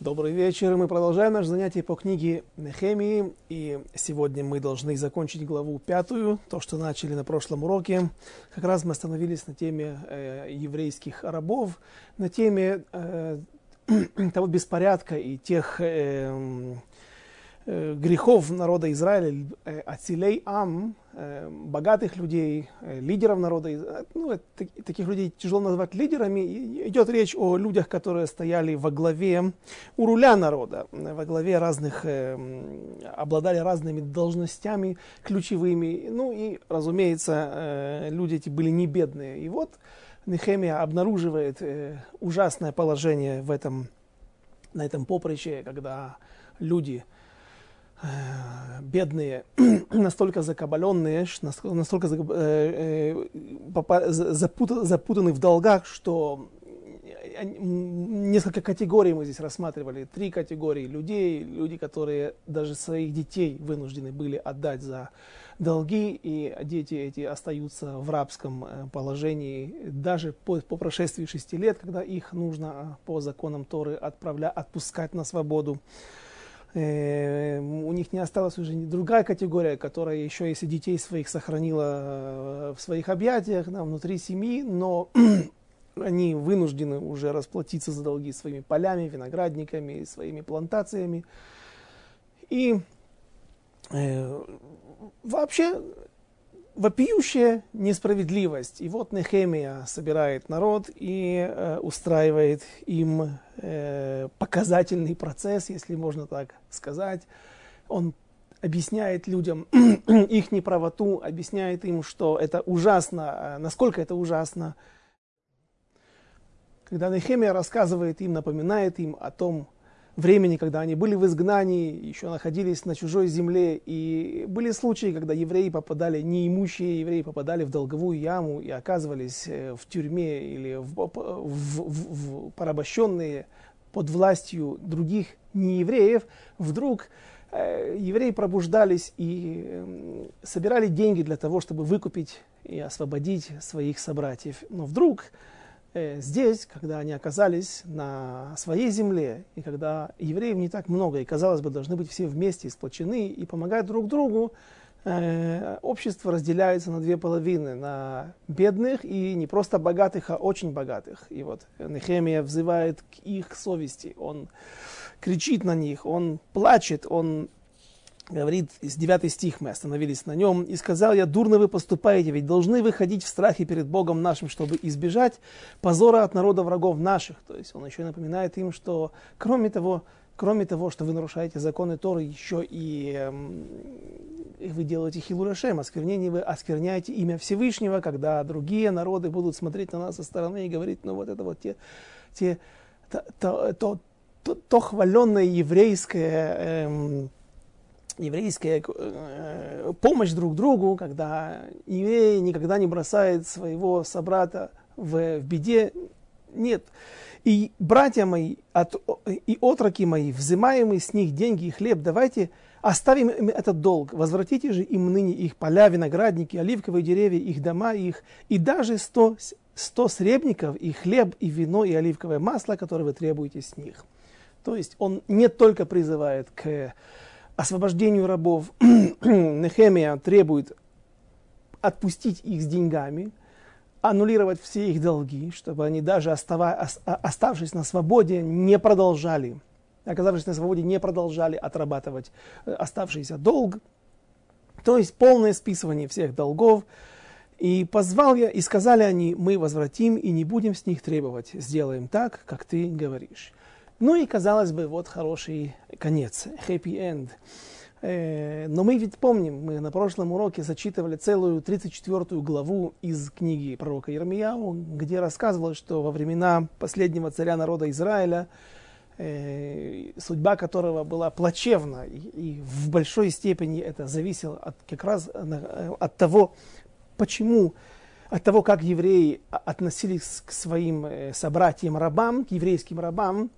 Добрый вечер. Мы продолжаем наше занятие по книге Нехемии. И сегодня мы должны закончить главу пятую, то, что начали на прошлом уроке. Как раз мы остановились на теме э, еврейских рабов, на теме э, того беспорядка и тех э, грехов народа Израиля, э, Ацилей Ам, э, богатых людей, э, лидеров народа, ну, таких людей тяжело назвать лидерами. Идет речь о людях, которые стояли во главе, у руля народа, во главе разных, э, обладали разными должностями ключевыми. Ну и, разумеется, э, люди эти были не бедные. И вот Нехемия обнаруживает э, ужасное положение в этом, на этом поприще, когда люди э, бедные, настолько закабаленные, настолько э, э, запутаны, в долгах, что несколько категорий мы здесь рассматривали. Три категории людей. Люди, которые даже своих детей вынуждены были отдать за долги, и дети эти остаются в рабском э, положении даже по, по прошествии шести лет, когда их нужно по законам Торы отправля, отпускать на свободу. Э, у них не осталась уже другая категория, которая еще, если детей своих сохранила в своих объятиях, да, внутри семьи, но они вынуждены уже расплатиться за долги своими полями, виноградниками, своими плантациями. И э, вообще вопиющая несправедливость. И вот Нехемия собирает народ и э, устраивает им э, показательный процесс, если можно так сказать. Он объясняет людям их неправоту, объясняет им, что это ужасно, э, насколько это ужасно, когда Нехемия рассказывает им, напоминает им о том времени, когда они были в изгнании, еще находились на чужой земле, и были случаи, когда евреи попадали, неимущие евреи попадали в долговую яму и оказывались э, в тюрьме или в, в, в, в порабощенные под властью других неевреев, вдруг э, евреи пробуждались и э, собирали деньги для того, чтобы выкупить и освободить своих собратьев. Но вдруг здесь, когда они оказались на своей земле, и когда евреев не так много, и, казалось бы, должны быть все вместе, сплочены и помогать друг другу, э, общество разделяется на две половины, на бедных и не просто богатых, а очень богатых. И вот Нехемия взывает к их совести, он кричит на них, он плачет, он говорит, из 9 стих мы остановились на нем, «И сказал я, дурно вы поступаете, ведь должны выходить в страхе перед Богом нашим, чтобы избежать позора от народа врагов наших». То есть он еще напоминает им, что кроме того, кроме того, что вы нарушаете законы Торы, еще и э, вы делаете хилурашем, осквернение, вы оскверняете имя Всевышнего, когда другие народы будут смотреть на нас со стороны и говорить, ну вот это вот те, те, то, то, то, то, хваленное еврейское... Э, еврейская э, помощь друг другу, когда еврей никогда не бросает своего собрата в, в беде. Нет. И братья мои от, и отроки мои, взимаемые с них деньги и хлеб, давайте оставим им этот долг. Возвратите же им ныне их поля, виноградники, оливковые деревья, их дома их, и даже сто, сто сребников, и хлеб, и вино, и оливковое масло, которое вы требуете с них. То есть он не только призывает к освобождению рабов Нехемия требует отпустить их с деньгами, аннулировать все их долги, чтобы они даже остава, оставшись на свободе не продолжали, оказавшись на свободе, не продолжали отрабатывать э, оставшийся долг. То есть полное списывание всех долгов. И позвал я, и сказали они, мы возвратим и не будем с них требовать. Сделаем так, как ты говоришь. Ну и, казалось бы, вот хороший конец, happy end. Э, но мы ведь помним, мы на прошлом уроке зачитывали целую 34 главу из книги пророка Ермияу, где рассказывалось, что во времена последнего царя народа Израиля, э, судьба которого была плачевна, и, в большой степени это зависело от, как раз э, от того, почему от того, как евреи относились к своим собратьям-рабам, к еврейским рабам,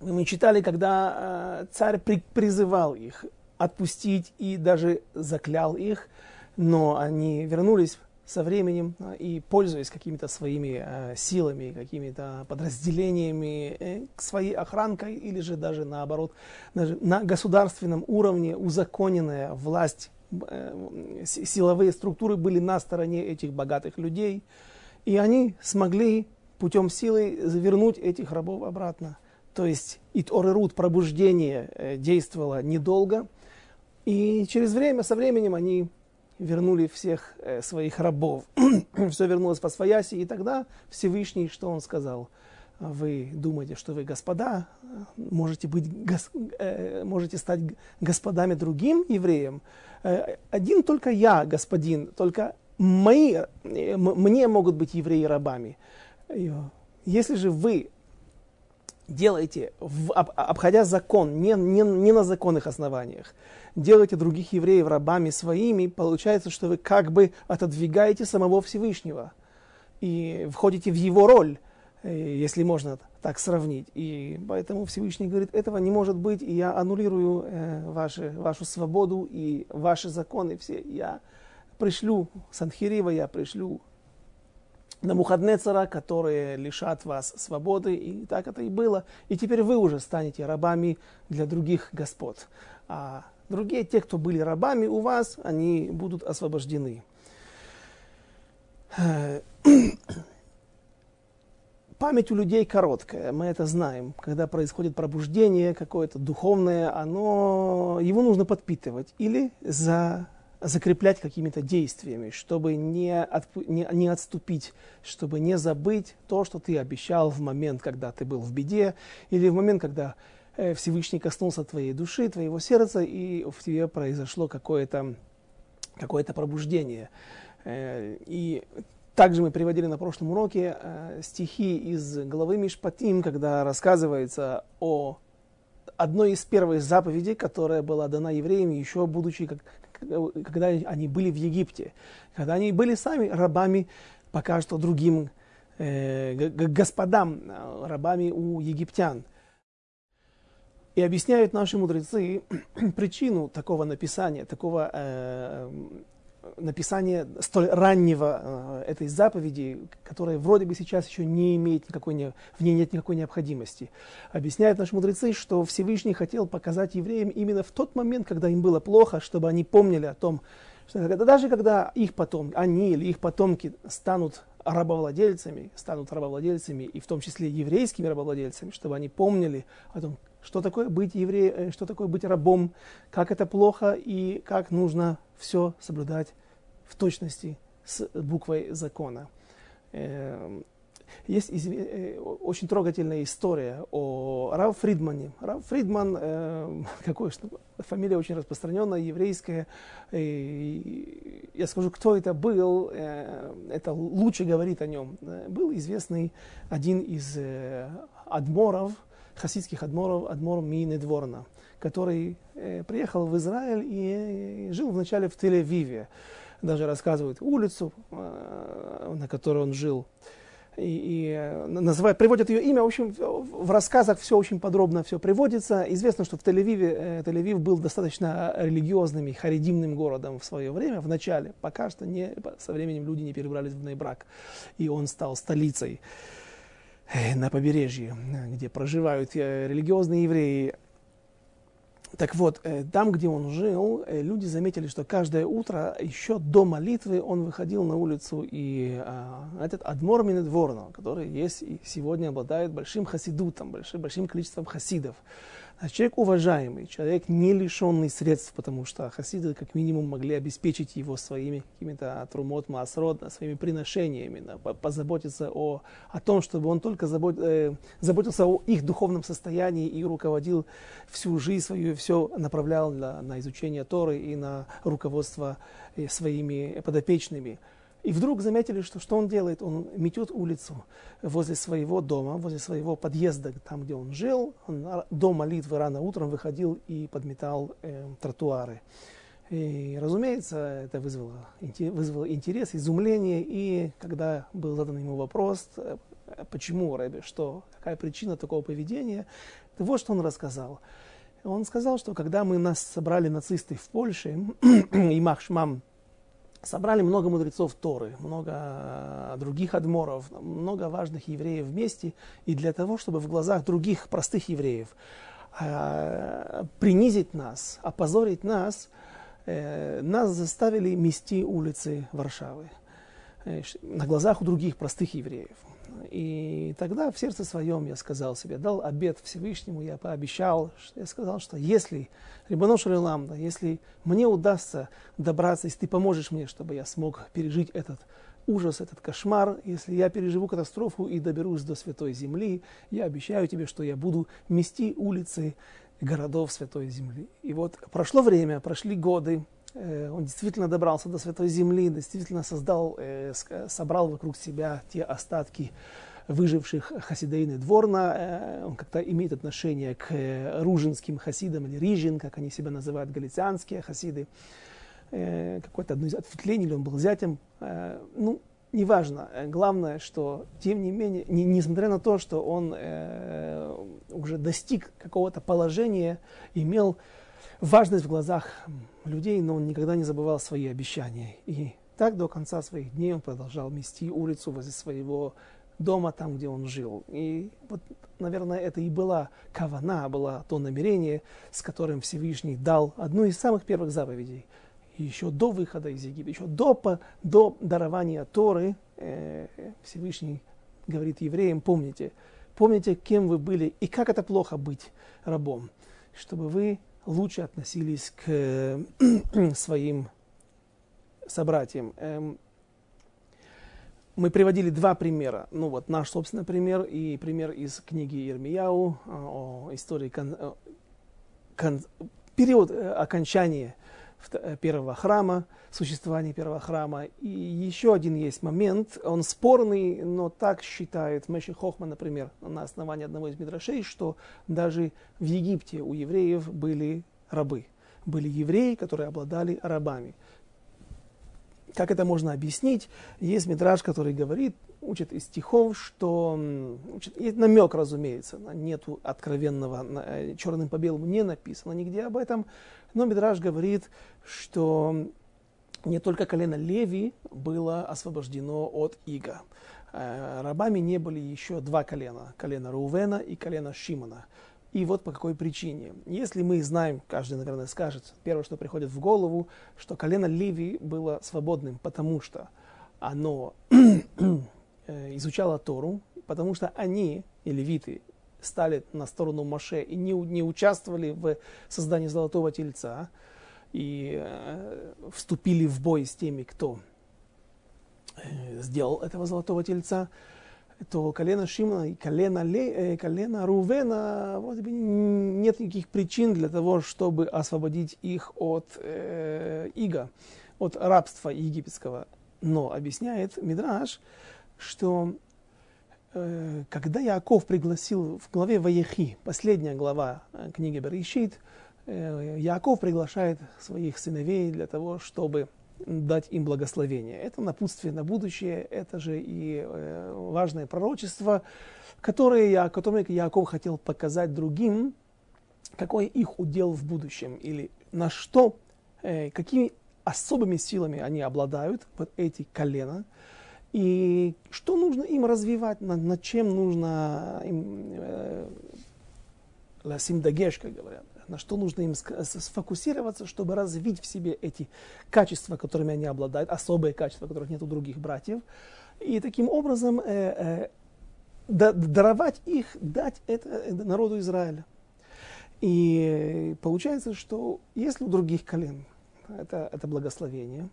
мы читали, когда э, царь при, призывал их отпустить и даже заклял их, но они вернулись со временем и пользуясь какими-то своими э, силами, какими-то подразделениями, э, своей охранкой или же даже наоборот, даже на государственном уровне узаконенная власть, э, силовые структуры были на стороне этих богатых людей, и они смогли путем силы вернуть этих рабов обратно. То есть ит-орерут, пробуждение, э, действовало недолго, и через время, со временем они вернули всех э, своих рабов. Все вернулось по свояси, и тогда Всевышний, что он сказал? Вы думаете, что вы господа, можете, быть, гос, э, можете стать господами другим евреям? Э, один только я, господин, только мои, э, мне могут быть евреи рабами. Если же вы делаете, в, об, обходя закон, не, не, не на законных основаниях, делаете других евреев рабами своими, получается, что вы как бы отодвигаете самого Всевышнего и входите в его роль, э, если можно так сравнить. И поэтому Всевышний говорит, этого не может быть, и я аннулирую э, ваши, вашу свободу и ваши законы все. Я пришлю Санхирива, я пришлю на Мухаднецера, которые лишат вас свободы, и так это и было. И теперь вы уже станете рабами для других господ. А Другие, те, кто были рабами у вас, они будут освобождены. Память у людей короткая, мы это знаем. Когда происходит пробуждение какое-то духовное, оно, его нужно подпитывать или за, закреплять какими-то действиями, чтобы не, отпу, не, не отступить, чтобы не забыть то, что ты обещал в момент, когда ты был в беде, или в момент, когда Э, Всевышний коснулся твоей души, твоего сердца, и в тебе произошло какое-то какое пробуждение. Э, и также мы приводили на прошлом уроке э, стихи из главы Мишпатим, когда рассказывается о одной из первых заповедей, которая была дана евреям еще будучи, как, когда они были в Египте, когда они были сами рабами пока что другим э, господам, рабами у египтян – и объясняют наши мудрецы причину такого написания, такого э, написания столь раннего э, этой заповеди, которая вроде бы сейчас еще не имеет никакой, не, в ней нет никакой необходимости. Объясняют наши мудрецы, что Всевышний хотел показать евреям именно в тот момент, когда им было плохо, чтобы они помнили о том, что когда, даже когда их потом, они или их потомки станут рабовладельцами, станут рабовладельцами, и в том числе еврейскими рабовладельцами, чтобы они помнили о том, что такое быть евреем, э, что такое быть рабом, как это плохо и как нужно все соблюдать в точности с буквой закона. Эм, есть э, очень трогательная история о Рав Фридмане. Рав Фридман, э, какой, фамилия очень распространенная, еврейская. я скажу, кто это был, это лучше говорит о нем. Был известный один из адморов, хасидских адморов, адмор Мины Дворна, который э, приехал в Израиль и, и жил вначале в Тель-Авиве. Даже рассказывают улицу, э, на которой он жил. И, и э, называют, приводят ее имя. В общем, в рассказах все очень подробно все приводится. Известно, что в Тель-Авиве, э, Тель-Авив был достаточно религиозным и харидимным городом в свое время, в начале. Пока что не, со временем люди не перебрались в Нейбрак, и он стал столицей. Э, на побережье, где проживают э, религиозные евреи. Так вот, э, там, где он жил, люди заметили, что каждое утро, еще до молитвы, он выходил на улицу, и а, этот Адмор Минедворно, который есть и сегодня обладает большим хасидутом, большим, большим количеством хасидов, а человек уважаемый, человек не лишенный средств, потому что хасиды как минимум могли обеспечить его своими какими-то трумот, маасрод, своими приношениями, да, позаботиться о, о том, чтобы он только забот, э, заботился о их духовном состоянии и руководил всю жизнь свою, все направлял на, на изучение Торы и на руководство э, своими подопечными. И вдруг заметили, что что он делает? Он метет улицу возле своего дома, возле своего подъезда, там, где он жил. Он до молитвы рано утром выходил и подметал э, тротуары. И, разумеется, это вызвало, вызвало интерес, изумление. И когда был задан ему вопрос, э, почему, Рэбе, что, какая причина такого поведения, вот что он рассказал. Он сказал, что когда мы нас собрали нацисты в Польше, и Махшмам собрали много мудрецов Торы, много э, других адморов, много важных евреев вместе, и для того, чтобы в глазах других простых евреев э, принизить нас, опозорить нас, э, нас заставили мести улицы Варшавы на глазах у других простых евреев. И тогда в сердце своем я сказал себе, дал обед Всевышнему, я пообещал, я сказал, что если, Рибано Шарилам, да, если мне удастся добраться, если ты поможешь мне, чтобы я смог пережить этот ужас, этот кошмар, если я переживу катастрофу и доберусь до Святой Земли, я обещаю тебе, что я буду мести улицы городов Святой Земли. И вот прошло время, прошли годы, он действительно добрался до Святой Земли, действительно создал, э, собрал вокруг себя те остатки выживших хасидейны Дворна. Э, он как-то имеет отношение к ружинским хасидам или рижин, как они себя называют, галицианские хасиды. Какое-то одно из ответвлений, или он был зятем. Ну, неважно. Главное, что, тем не менее, не, несмотря на то, что он уже достиг какого-то положения, имел важность в глазах людей, но он никогда не забывал свои обещания. И так до конца своих дней он продолжал мести улицу возле своего дома, там, где он жил. И вот, наверное, это и была кавана, было то намерение, с которым Всевышний дал одну из самых первых заповедей. еще до выхода из Египта, еще до, до дарования Торы, э, Всевышний говорит евреям, помните, помните, кем вы были и как это плохо быть рабом, чтобы вы лучше относились к э, своим собратьям. Эм, мы приводили два примера. Ну вот наш собственный пример и пример из книги Ирмияу э, о истории кон, э, кон, период окончания первого храма, существования первого храма. И еще один есть момент, он спорный, но так считает Меши Хохман, например, на основании одного из мидрашей, что даже в Египте у евреев были рабы. Были евреи, которые обладали рабами. Как это можно объяснить? Есть мидраж, который говорит, учит из стихов, что учит, есть намек, разумеется, нету откровенного, э, черным по белому не написано нигде об этом, но мидраж говорит, что не только колено Леви было освобождено от Ига. Э, рабами не были еще два колена, колено Рувена и колено Шимона. И вот по какой причине. Если мы знаем, каждый, наверное, скажет, первое, что приходит в голову, что колено Ливи было свободным, потому что оно э, изучало Тору, потому что они, и левиты, стали на сторону Моше и не, не участвовали в создании золотого тельца, и э, вступили в бой с теми, кто э, сделал этого золотого тельца, то колено Шимона и колено, Ле, э, колено Рувена, вот, нет никаких причин для того, чтобы освободить их от э, ига, от рабства египетского. Но объясняет Мидраш, что когда Яков пригласил в главе Ваехи, последняя глава э, книги Берешит, э, Яков приглашает своих сыновей для того, чтобы дать им благословение. Это напутствие на будущее, это же и э, важное пророчество, которое, которое Яков хотел показать другим, какой их удел в будущем, или на что, э, какими особыми силами они обладают, вот эти колена, и что нужно им развивать, над, над чем нужно им э, ласим дагеш, как говорят на что нужно им сфокусироваться, чтобы развить в себе эти качества, которыми они обладают, особые качества, которых нет у других братьев, и таким образом э, э, даровать их, дать это э, народу Израиля. И получается, что если у других колен это, это благословение,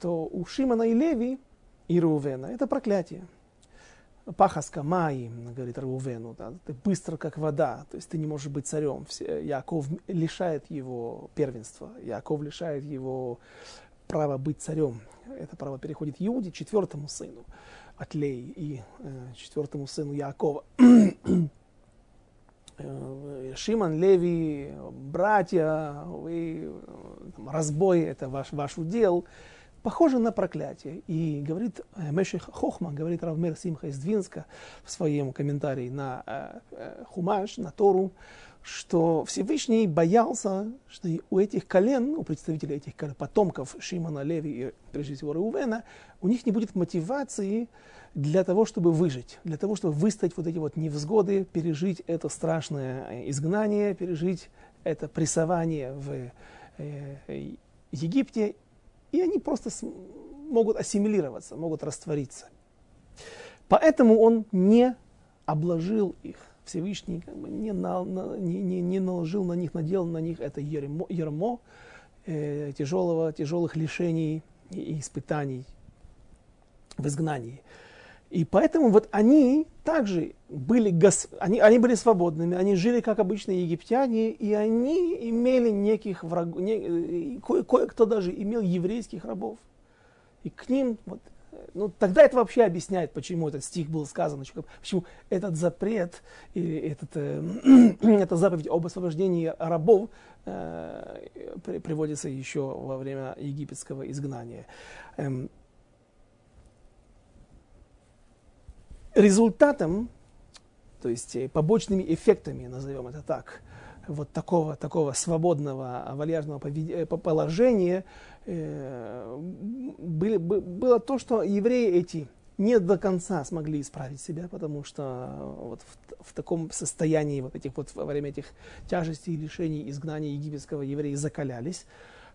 то у Шимана и Леви и Рувена это проклятие пахаска маим, говорит Рувену, да, ты быстро как вода, то есть ты не можешь быть царем. Яков лишает его первенства, Яков лишает его права быть царем. Это право переходит Иуде, четвертому сыну от и э, четвертому сыну Якова. Э, Шиман, Леви, братья, вы, там, разбой – это ваш, ваш удел. Похоже на проклятие. И говорит э, Мешех Хохма, говорит Равмер Симха из Двинска в своем комментарии на э, э, Хумаш, на Тору, что Всевышний боялся, что у этих колен, у представителей этих потомков Шимона, Леви и, прежде всего, Реувена, у них не будет мотивации для того, чтобы выжить, для того, чтобы выстоять вот эти вот невзгоды, пережить это страшное изгнание, пережить это прессование в Египте, и они просто могут ассимилироваться, могут раствориться. Поэтому он не обложил их Всевышний как бы не, на, на, не, не, не наложил на них, надел на них это ермо, ермо э, тяжелого, тяжелых лишений и, испытаний в изгнании. И поэтому вот они также были, гос... они, они были свободными, они жили как обычные египтяне, и они имели неких врагов, не... кое-кто даже имел еврейских рабов. И к ним вот, ну, тогда это вообще объясняет, почему этот стих был сказан, почему этот запрет, и этот, э, эта заповедь об освобождении рабов э, при, приводится еще во время египетского изгнания. Эм, результатом, то есть э, побочными эффектами, назовем это так, вот такого, такого свободного, вальяжного э, положения э, было то, что евреи эти не до конца смогли исправить себя, потому что вот в, в таком состоянии вот этих вот во время этих тяжестей, лишений, изгнания египетского евреи закалялись.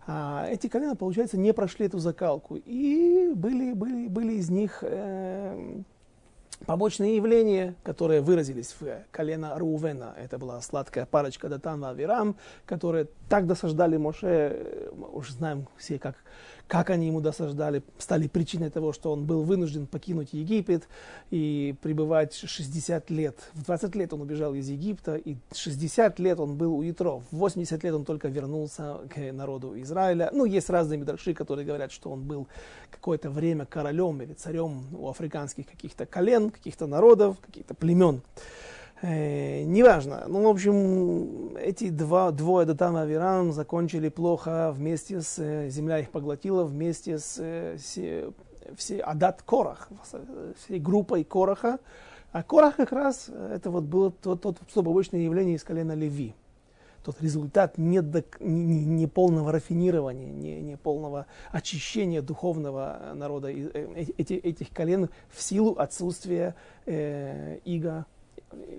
А эти колена, получается, не прошли эту закалку. И были, были, были из них э, побочные явления, которые выразились в колено Рувена. Это была сладкая парочка Датан Авирам, которые так досаждали Моше, уже знаем все, как как они ему досаждали, стали причиной того, что он был вынужден покинуть Египет и пребывать 60 лет. В 20 лет он убежал из Египта, и 60 лет он был у Ятро. В 80 лет он только вернулся к народу Израиля. Ну, есть разные медраши, которые говорят, что он был какое-то время королем или царем у африканских каких-то колен, каких-то народов, каких-то племен. Э, неважно. Ну, в общем, эти два, двое Датан и Авирам закончили плохо вместе с... Э, земля их поглотила вместе с э, все, все Адат Корах, всей группой Кораха. А Корах как раз, это вот было тот, тот побочное явление из колена Леви. Тот результат не, до, не, не рафинирования, не, не полного очищения духовного народа эти, этих колен в силу отсутствия э, иго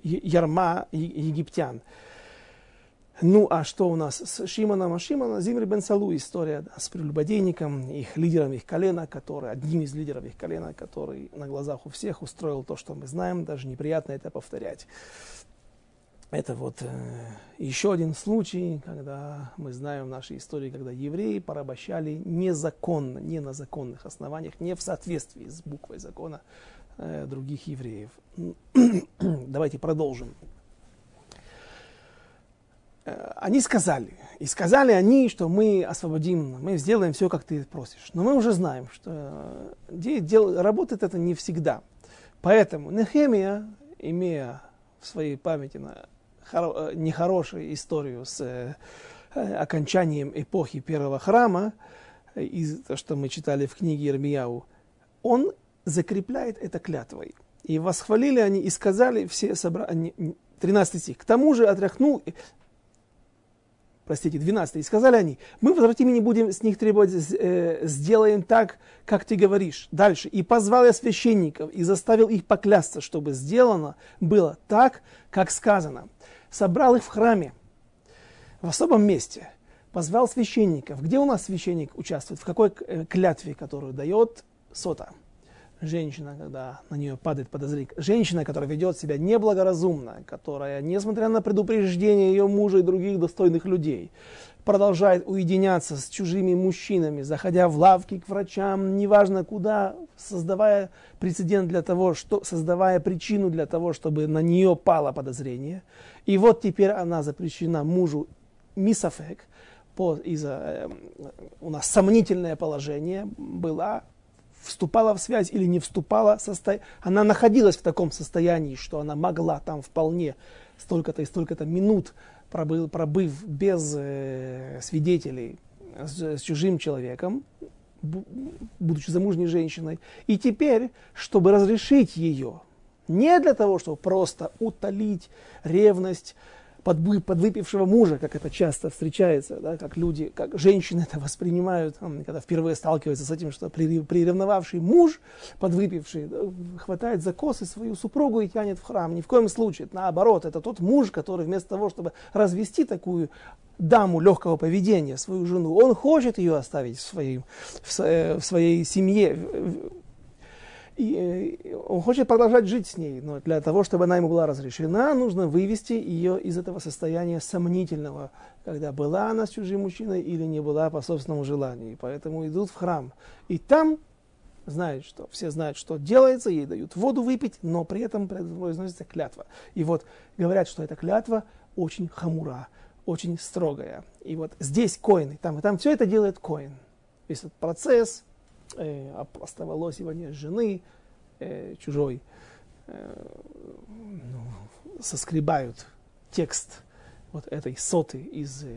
ярма египтян. Ну, а что у нас с Шимоном? А Шимона Зимри бен Салу история да, с прелюбодейником, их лидером их колена, который, одним из лидеров их колена, который на глазах у всех устроил то, что мы знаем, даже неприятно это повторять. Это вот э, еще один случай, когда мы знаем в нашей истории, когда евреи порабощали незаконно, не на законных основаниях, не в соответствии с буквой закона Э, других евреев. Давайте продолжим. Э, они сказали, и сказали они, что мы освободим, мы сделаем все, как ты просишь. Но мы уже знаем, что э, работает это не всегда. Поэтому Нехемия, имея в своей памяти на, хоро, нехорошую историю с окончанием эпохи первого храма, из того, что мы читали в книге Ирмияу, он закрепляет это клятвой. И восхвалили они и сказали все собрания, 13 стих, к тому же отряхнул, простите, 12, и сказали они, мы возвратим и не будем с них требовать, э, сделаем так, как ты говоришь. Дальше, и позвал я священников, и заставил их поклясться, чтобы сделано было так, как сказано. Собрал их в храме, в особом месте, позвал священников. Где у нас священник участвует? В какой э, клятве, которую дает сота? Женщина, когда на нее падает подозрение, женщина, которая ведет себя неблагоразумно, которая, несмотря на предупреждение ее мужа и других достойных людей, продолжает уединяться с чужими мужчинами, заходя в лавки к врачам, неважно куда, создавая прецедент для того, что, создавая причину для того, чтобы на нее пало подозрение. И вот теперь она запрещена мужу Мисафек, из-за э, у нас сомнительное положение была вступала в связь или не вступала, состо... она находилась в таком состоянии, что она могла там вполне столько-то и столько-то минут, пробыл, пробыв без э, свидетелей с, с чужим человеком, будучи замужней женщиной. И теперь, чтобы разрешить ее, не для того, чтобы просто утолить ревность, подвыпившего мужа, как это часто встречается, да, как люди, как женщины это воспринимают, когда впервые сталкиваются с этим, что приревновавший муж, подвыпивший, да, хватает за косы свою супругу и тянет в храм. Ни в коем случае. Наоборот, это тот муж, который вместо того, чтобы развести такую даму легкого поведения, свою жену, он хочет ее оставить в, своей в, в своей семье, и э, он хочет продолжать жить с ней, но для того, чтобы она ему была разрешена, нужно вывести ее из этого состояния сомнительного, когда была она с чужим мужчиной или не была по собственному желанию. И поэтому идут в храм. И там знают, что все знают, что делается, ей дают воду выпить, но при этом произносится клятва. И вот говорят, что эта клятва очень хамура, очень строгая. И вот здесь коины, там и там все это делает коин. Весь этот процесс, э, остоволосивание жены э, чужой, э, ну, соскребают текст вот этой соты из э,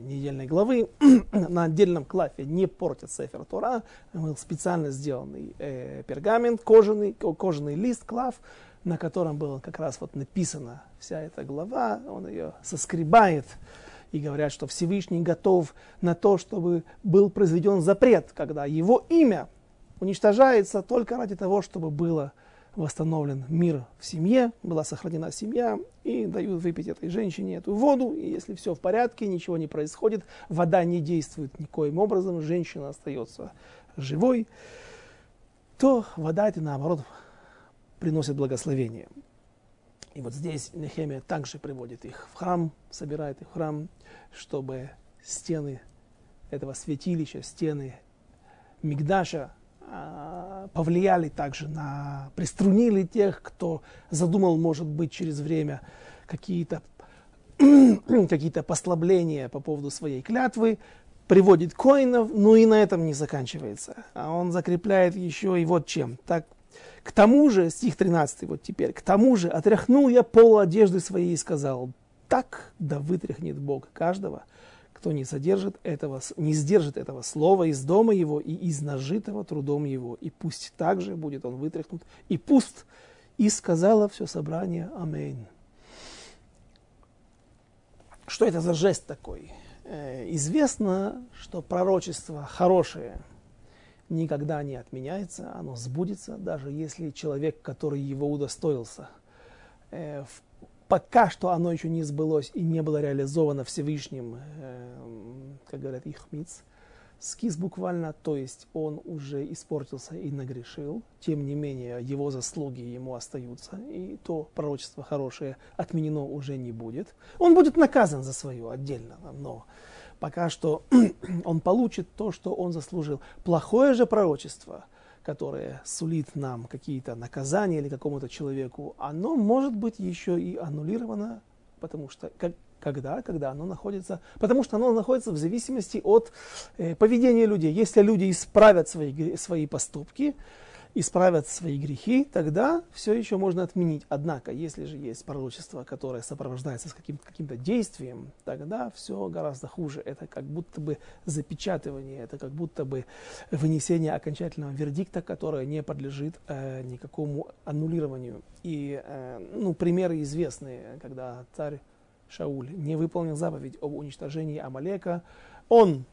недельной главы на отдельном клафе не портят Сефер Тора. Был специально сделанный э, пергамент, кожаный, кожаный лист, клав, на котором было как раз вот написана вся эта глава. Он ее соскребает и говорят, что Всевышний готов на то, чтобы был произведен запрет, когда его имя уничтожается только ради того, чтобы было восстановлен мир в семье, была сохранена семья, и дают выпить этой женщине эту воду, и если все в порядке, ничего не происходит, вода не действует никоим образом, женщина остается живой, то вода это наоборот приносит благословение. И вот здесь Нехемия также приводит их в храм, собирает их в храм, чтобы стены этого святилища, стены Мигдаша а, повлияли также на, приструнили тех, кто задумал, может быть, через время какие-то какие-то послабления по поводу своей клятвы, приводит коинов, но и на этом не заканчивается. А он закрепляет еще и вот чем. Так к тому же, стих 13 вот теперь, к тому же отряхнул я пол одежды своей и сказал, так да вытряхнет Бог каждого, кто не содержит этого, не сдержит этого слова из дома его и из нажитого трудом его, и пусть также будет он вытряхнут и пуст. И сказала все собрание Аминь. Что это за жест такой? Э, известно, что пророчество хорошее – никогда не отменяется, оно сбудется, даже если человек, который его удостоился, э, пока что оно еще не сбылось и не было реализовано Всевышним, э, как говорят, их миц, скис буквально, то есть он уже испортился и нагрешил, тем не менее его заслуги ему остаются, и то пророчество хорошее отменено уже не будет. Он будет наказан за свое отдельно, но пока что он получит то, что он заслужил. Плохое же пророчество, которое сулит нам какие-то наказания или какому-то человеку, оно может быть еще и аннулировано, потому что как, когда? Когда оно находится, потому что оно находится в зависимости от э, поведения людей. Если люди исправят свои, свои поступки, исправят свои грехи, тогда все еще можно отменить. Однако, если же есть пророчество, которое сопровождается с каким-то каким действием, тогда все гораздо хуже. Это как будто бы запечатывание, это как будто бы вынесение окончательного вердикта, которое не подлежит э, никакому аннулированию. И э, ну, примеры известные, когда царь Шауль не выполнил заповедь об уничтожении Амалека, он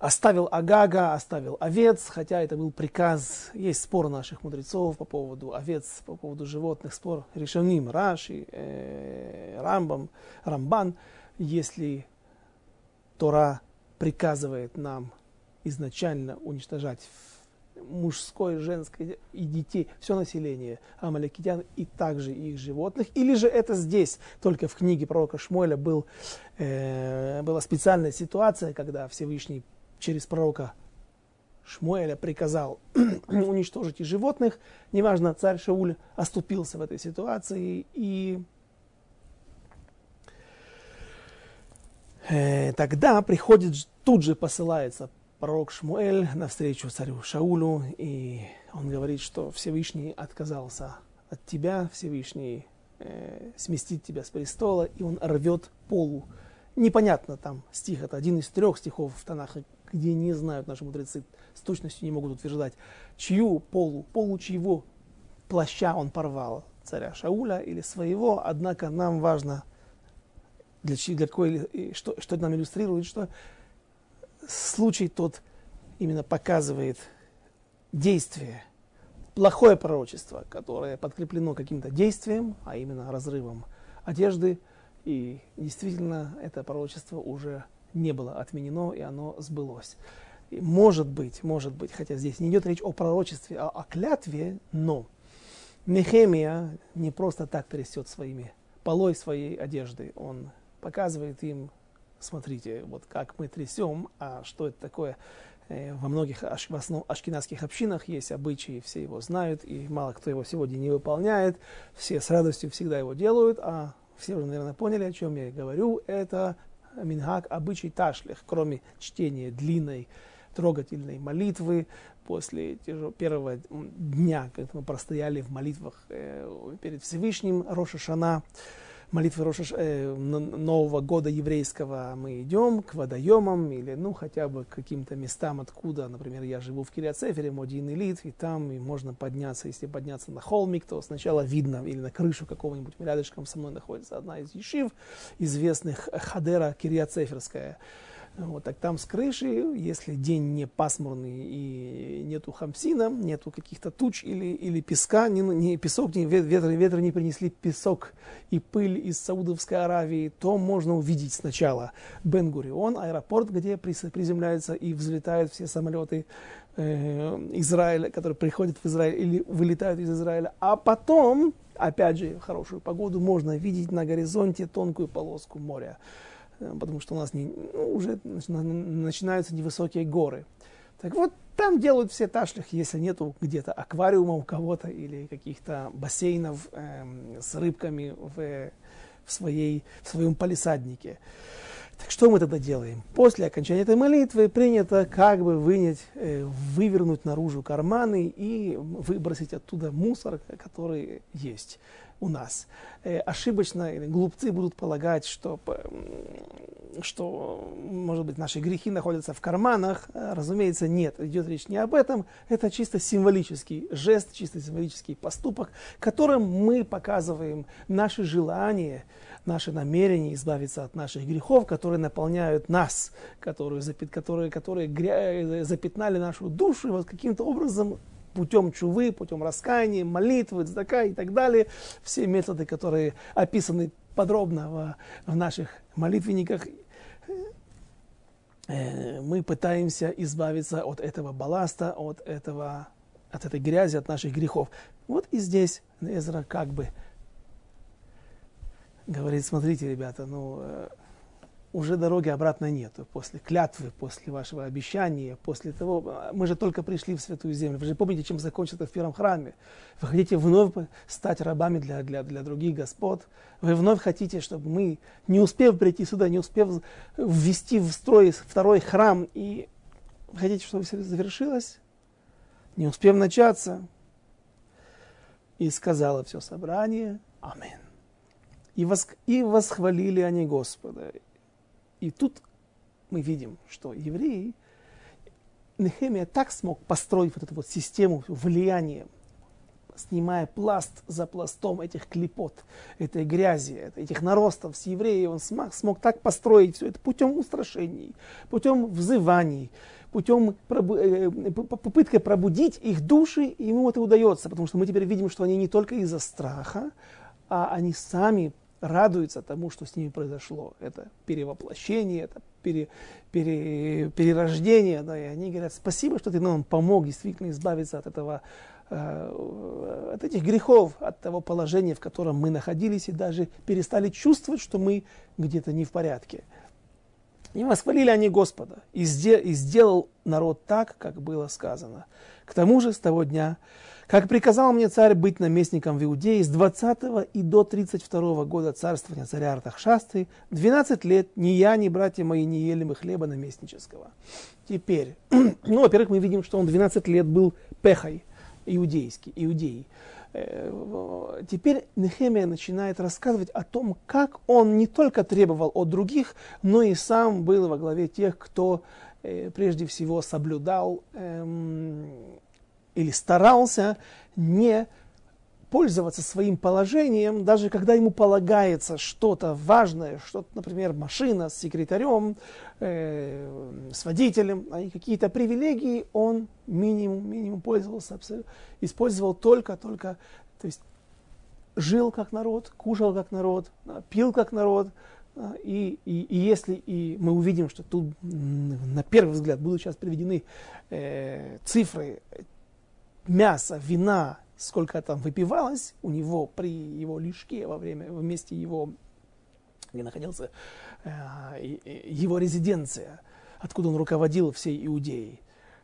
оставил Агага, оставил овец, хотя это был приказ. Есть спор наших мудрецов по поводу овец, по поводу животных, спор Решоним, Раши, э, Рамбам, Рамбан. Если Тора приказывает нам изначально уничтожать мужское, женское и детей, все население амаликитян и также их животных. Или же это здесь, только в книге пророка Шмуэля был, э, была специальная ситуация, когда Всевышний через пророка Шмуэля приказал уничтожить и животных. Неважно, царь Шауль оступился в этой ситуации и э, тогда приходит, тут же посылается пророк Шмуэль навстречу царю Шаулю, и он говорит, что Всевышний отказался от тебя, Всевышний э, сместит тебя с престола, и он рвет полу. Непонятно там стих, это один из трех стихов в Танахе, где не знают наши мудрецы, с точностью не могут утверждать, чью полу, полу чьего плаща он порвал, царя Шауля или своего, однако нам важно, для, для какой, что, что это нам иллюстрирует, что случай тот именно показывает действие, плохое пророчество, которое подкреплено каким-то действием, а именно разрывом одежды, и действительно это пророчество уже не было отменено, и оно сбылось. И может быть, может быть, хотя здесь не идет речь о пророчестве, а о клятве, но Нехемия не просто так трясет своими полой своей одежды. Он показывает им, смотрите, вот как мы трясем, а что это такое. Э, во многих аш, в основном ашкенадских общинах есть обычаи, все его знают, и мало кто его сегодня не выполняет. Все с радостью всегда его делают, а все уже, наверное, поняли, о чем я говорю. Это минхак, обычай ташлих, кроме чтения длинной трогательной молитвы после первого дня, когда мы простояли в молитвах э, перед Всевышним Роша Шана молитвы Роша, э, Нового года еврейского мы идем к водоемам или ну хотя бы к каким-то местам, откуда, например, я живу в Кириацефере, Модин Элит, и там и можно подняться, если подняться на холмик, то сначала видно или на крышу какого-нибудь рядышком со мной находится одна из ешив, известных Хадера Кириацеферская. Вот, так там с крыши, если день не пасмурный и нету хамсина, нету каких-то туч или, или песка, не, не песок, не, ветры, ветры не принесли песок и пыль из Саудовской Аравии, то можно увидеть сначала Бен-Гурион, аэропорт, где приземляются и взлетают все самолеты э, Израиля, которые приходят в Израиль или вылетают из Израиля, а потом, опять же, в хорошую погоду можно видеть на горизонте тонкую полоску моря. Э, потому что у нас не, ну, уже начинаются невысокие горы. Так вот, там делают все ташлих, если нету где-то аквариума у кого-то или каких-то бассейнов э, с рыбками в, в, своей, в своем палисаднике. Так что мы тогда делаем? После окончания этой молитвы принято как бы вынять, э, вывернуть наружу карманы и выбросить оттуда мусор, который есть у нас. Э, ошибочно глупцы будут полагать, что, что, может быть, наши грехи находятся в карманах. Э, разумеется, нет, идет речь не об этом. Это чисто символический жест, чисто символический поступок, которым мы показываем наши желания, наши намерения избавиться от наших грехов, которые наполняют нас, которые, которые, которые э, запятнали нашу душу и вот каким-то образом путем чувы, путем раскаяния, молитвы, цдака и так далее. Все методы, которые описаны подробно в, в наших молитвенниках. Э, мы пытаемся избавиться от этого балласта, от, этого, от этой грязи, от наших грехов. Вот и здесь Эзра как бы говорит, смотрите, ребята, ну, э, уже дороги обратно нету. После клятвы, после вашего обещания, после того, мы же только пришли в Святую Землю. Вы же помните, чем закончится в первом храме. Вы хотите вновь стать рабами для, для, для других господ. Вы вновь хотите, чтобы мы, не успев прийти сюда, не успев ввести в строй второй храм, и хотите, чтобы все завершилось, не успев начаться. И сказала все собрание, Амин. И, воск... и восхвалили они Господа. И тут мы видим, что евреи, Нехемия так смог построить вот эту вот систему влияния, снимая пласт за пластом этих клепот, этой грязи, этих наростов с евреев, он смог, смог так построить все это путем устрашений, путем взываний, путем пробу- э, попыткой пробудить их души, и ему это удается, потому что мы теперь видим, что они не только из-за страха, а они сами радуются тому, что с ними произошло. Это перевоплощение, это пере, пере, перерождение. Да, и они говорят, спасибо, что ты нам помог действительно избавиться от этого э, от этих грехов, от того положения, в котором мы находились, и даже перестали чувствовать, что мы где-то не в порядке. И восхвалили они Господа, и, сделал народ так, как было сказано. К тому же с того дня как приказал мне царь быть наместником в Иудее с 20 и до 32 года царствования царя Артахшасты, 12 лет ни я, ни братья мои не ели мы хлеба наместнического. Теперь, ну, во-первых, мы видим, что он 12 лет был пехой иудейский, иудеей. Э, теперь Нехемия начинает рассказывать о том, как он не только требовал от других, но и сам был во главе тех, кто э, прежде всего соблюдал эм, или старался не пользоваться своим положением, даже когда ему полагается что-то важное, что-то, например, машина с секретарем, э, с водителем, а какие-то привилегии, он минимум, минимум пользовался, использовал только, только, то есть жил как народ, кушал как народ, пил как народ, и, и, и если и мы увидим, что тут на первый взгляд будут сейчас приведены э, цифры мяса, вина, сколько там выпивалось у него при его лишке во время, вместе его, где находился э, его резиденция, откуда он руководил всей Иудеей.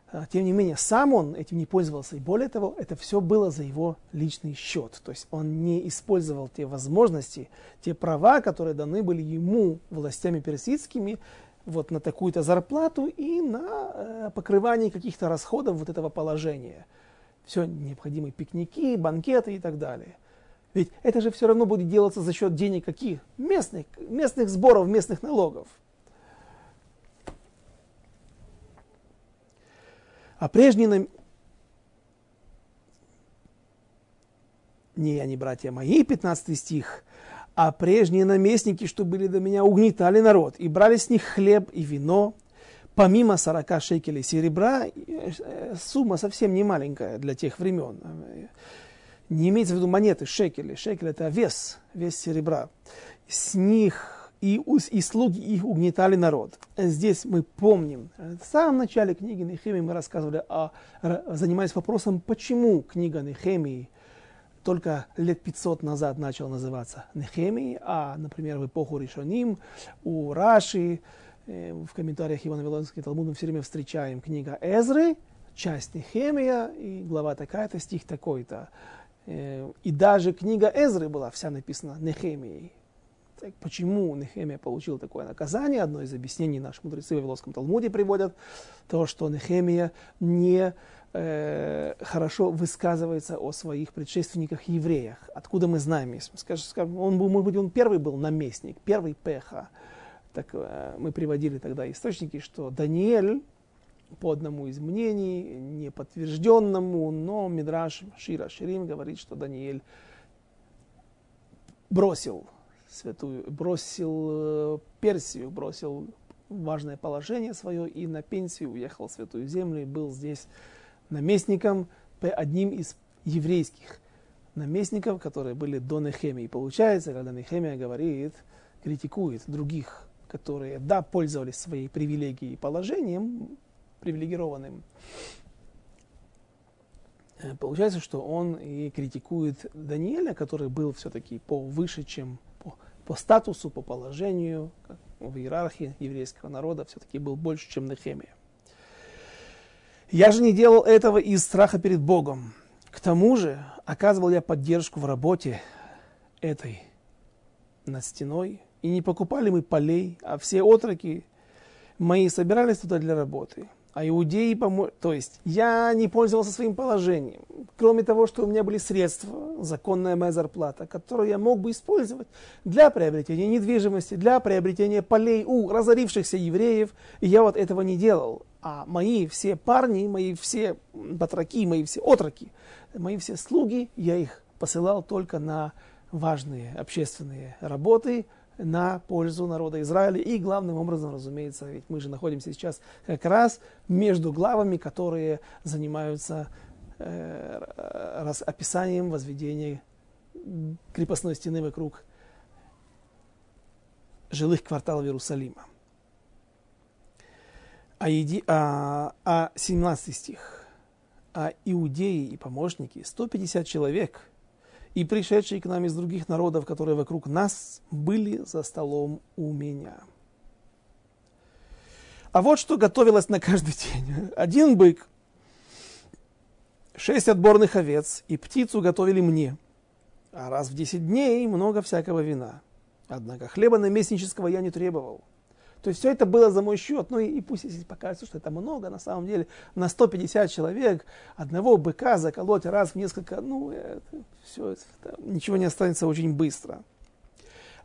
А, тем не менее, сам он этим не пользовался. И более того, это все было за его личный счет. То есть он не использовал те возможности, те права, которые даны были ему властями персидскими, вот на такую-то зарплату и на э, покрывание каких-то расходов вот этого положения. Все необходимые пикники, банкеты и так далее. Ведь это же все равно будет делаться за счет денег каких? Местных, местных сборов, местных налогов. А прежние нам... Не они, братья мои, 15 стих, а прежние наместники, что были до меня, угнетали народ и брали с них хлеб и вино, помимо 40 шекелей серебра, э, сумма совсем не маленькая для тех времен. Не имеется в виду монеты, шекели. Шекель это вес, вес серебра. С них и, и слуги их угнетали народ. Здесь мы помним, в самом начале книги Нехемии мы рассказывали, о, занимаясь вопросом, почему книга Нехемии только лет 500 назад начала называться Нехемией, а, например, в эпоху Ришоним у Раши, э, в комментариях Ивана Вавилонской Талмуда мы все время встречаем книга Эзры, часть Нехемия, и глава такая-то, стих такой-то. Э, и даже книга Эзры была вся написана Нехемией. Так почему Нехемия получил такое наказание? Одно из объяснений наши мудрецы в Вавилонском Талмуде приводят, то, что Нехемия не э, хорошо высказывается о своих предшественниках евреях. Откуда мы знаем? Скажем, он может быть, он первый был наместник, первый пеха. Так э, мы приводили тогда источники, что Даниэль, по одному из мнений, не подтвержденному, но Мидраш Шира Ширим говорит, что Даниэль бросил святую, бросил э, Персию, бросил важное положение свое и на пенсию уехал в Святую Землю и был здесь наместником, одним из еврейских наместников, которые были до Нехемии. Получается, когда Нехемия говорит, критикует других, которые, да, пользовались своей привилегией и положением привилегированным, э, получается, что он и критикует Даниэля, который был все-таки повыше, чем по статусу, по положению, в иерархии еврейского народа, все-таки был больше, чем Нехемия. Я же не делал этого из страха перед Богом. К тому же оказывал я поддержку в работе этой над стеной. И не покупали мы полей, а все отроки мои собирались туда для работы а иудеи, помо... то есть я не пользовался своим положением, кроме того, что у меня были средства, законная моя зарплата, которую я мог бы использовать для приобретения недвижимости, для приобретения полей у разорившихся евреев, и я вот этого не делал. А мои все парни, мои все батраки, мои все отроки, мои все слуги, я их посылал только на важные общественные работы, на пользу народа Израиля. И главным образом, разумеется, ведь мы же находимся сейчас как раз между главами, которые занимаются э, описанием возведения крепостной стены вокруг жилых кварталов Иерусалима. А, еди, а, а 17 стих. А иудеи и помощники, 150 человек – и пришедшие к нам из других народов, которые вокруг нас были за столом у меня. А вот что готовилось на каждый день. Один бык, шесть отборных овец и птицу готовили мне. А раз в десять дней много всякого вина. Однако хлеба наместнического я не требовал. То есть все это было за мой счет. Ну и, и пусть если покажется, что это много, на самом деле на 150 человек одного быка заколоть раз в несколько, ну это, все, это, ничего не останется очень быстро.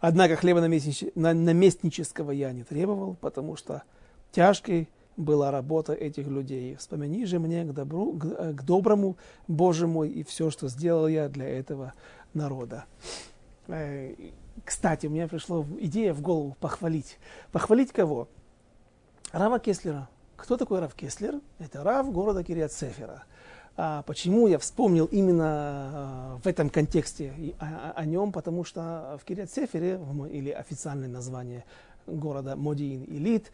Однако хлеба наместнического я не требовал, потому что тяжкий была работа этих людей. Вспомни же мне к, добру, к, э, к доброму, Боже мой, и все, что сделал я для этого народа. Кстати, у меня пришла идея в голову похвалить. Похвалить кого? Рава Кеслера. Кто такой Рав Кеслер? Это Рав города Кириат. А почему я вспомнил именно а, в этом контексте о, о нем? Потому что в Кириат или официальное название города Модиин Илит,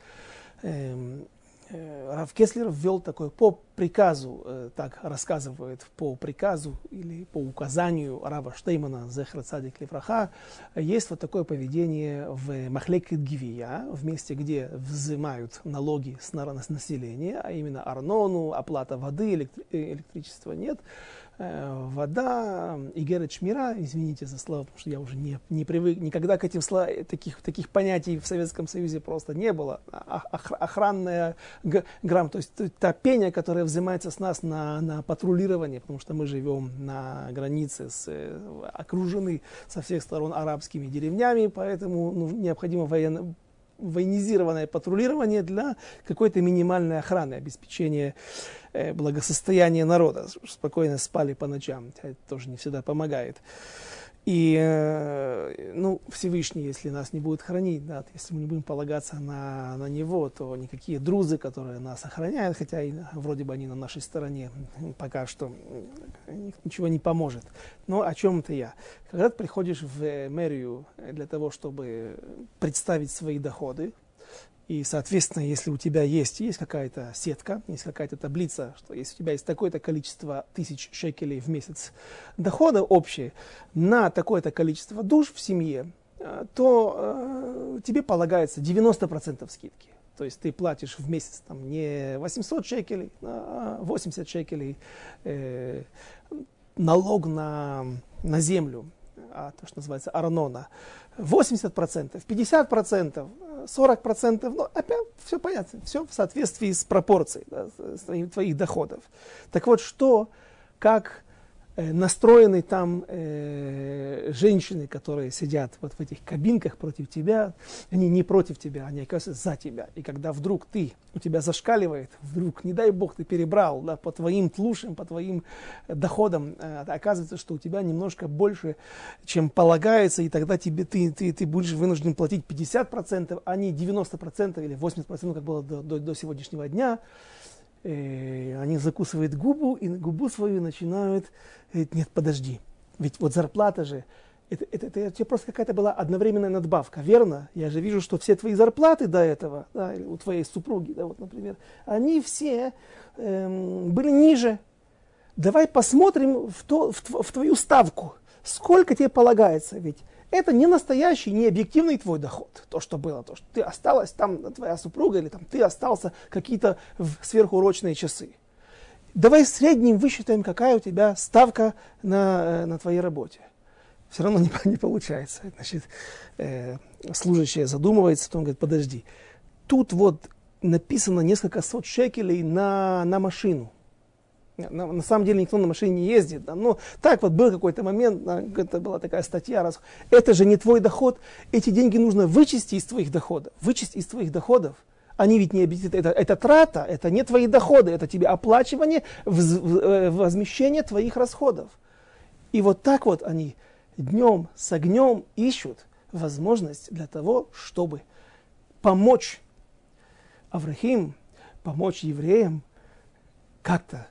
эм, Рав Кеслер ввел такой по приказу, э, так рассказывает, по приказу или по указанию Рава Штеймана Зехра Цадик Левраха, есть вот такое поведение в Махлекет Гивия, в месте, где взимают налоги с населения, а именно Арнону, оплата воды, электричества нет. Э, вода, Игерет Шмира, извините за слово, потому что я уже не, не привык, никогда к этим слов, таких, таких понятий в Советском Союзе просто не было. Охранная грамм, то есть та пеня, которая взимается с нас на, на патрулирование, потому что мы живем на границе, с, э, окружены со всех сторон арабскими деревнями, поэтому ну, необходимо военно, военизированное патрулирование для какой-то минимальной охраны, обеспечения э, благосостояния народа. Спокойно спали по ночам, это тоже не всегда помогает. И, э, ну, Всевышний, если нас не будет хранить, да, если мы не будем полагаться на, на Него, то никакие друзы, которые нас охраняют, хотя и вроде бы они на нашей стороне, пока что ничего не поможет. Но о чем это я? Когда ты приходишь в мэрию для того, чтобы представить свои доходы, и, соответственно, если у тебя есть, есть какая-то сетка, есть какая-то таблица, что если у тебя есть такое-то количество тысяч шекелей в месяц дохода общие на такое-то количество душ в семье, э, то э, тебе полагается 90% скидки. То есть ты платишь в месяц там, не 800 шекелей, а 80 шекелей э, налог на, на землю, а то, что называется арнона. 80%, 50%, 40%, ну, опять все понятно, все в соответствии с пропорцией да, с твоих доходов. Так вот, что, как настроены там э, женщины, которые сидят вот в этих кабинках против тебя, они не против тебя, они оказываются за тебя. И когда вдруг ты, у тебя зашкаливает, вдруг, не дай бог, ты перебрал да, по твоим тлушам, по твоим доходам, э, оказывается, что у тебя немножко больше, чем полагается, и тогда тебе, ты, ты, ты будешь вынужден платить 50%, а не 90% или 80%, как было до, до, до сегодняшнего дня э, они закусывают губу и губу свою начинают, говорить, нет, подожди, ведь вот зарплата же, это, это, это, это просто какая-то была одновременная надбавка, верно? Я же вижу, что все твои зарплаты до этого, да, у твоей супруги, да, вот, например, они все эм, были ниже. Давай посмотрим в, то, в, в твою ставку, сколько тебе полагается, ведь это не настоящий, не объективный твой доход, то, что было, то, что ты осталась там, твоя супруга, или там ты остался какие-то сверхурочные часы. Давай в среднем высчитаем, какая у тебя ставка на, э, на твоей работе. Все равно не, не получается. Значит, э, служащая задумывается, потом говорит, подожди, тут вот написано несколько сот шекелей на, на машину. На, на самом деле никто на машине не ездит. Да? Но так вот был какой-то момент, это была такая статья, раз, это же не твой доход, эти деньги нужно вычесть из твоих доходов. Вычесть из твоих доходов. Они ведь не объективны, это, это трата, это не твои доходы, это тебе оплачивание, э, возмещение твоих расходов. И вот так вот они днем с огнем ищут возможность для того, чтобы помочь Аврахим, помочь евреям как-то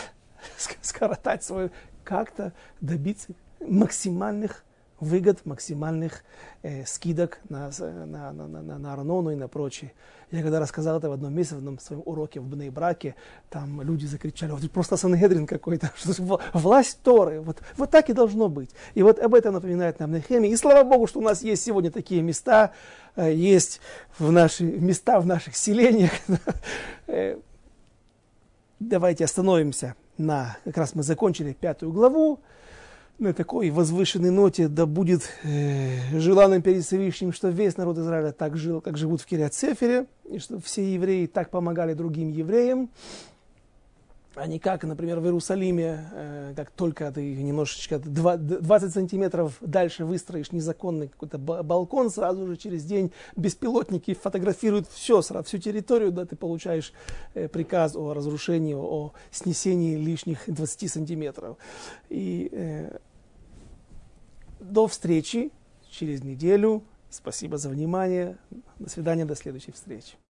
скоротать свою, как-то добиться максимальных выгод, максимальных э, скидок на, на, на, на, на Арнону и на прочее. Я когда рассказал это в одном месте, в одном своем уроке в Бнейбраке, там люди закричали, вот просто Санхедрин какой-то, что власть Торы, вот, вот так и должно быть. И вот об этом напоминает нам Нехемия. И слава Богу, что у нас есть сегодня такие места, э, есть в наши, места в наших селениях, э, давайте остановимся на, как раз мы закончили пятую главу, на такой возвышенной ноте, да будет э, желанным перед Всевышним, что весь народ Израиля так жил, как живут в Кириат Сефере, и что все евреи так помогали другим евреям. А не как, например, в Иерусалиме, э, как только ты немножечко 20 сантиметров дальше выстроишь незаконный какой-то балкон, сразу же через день беспилотники фотографируют все, сразу, всю территорию, да, ты получаешь э, приказ о разрушении, о снесении лишних 20 сантиметров. И э, до встречи через неделю. Спасибо за внимание. До свидания, до следующей встречи.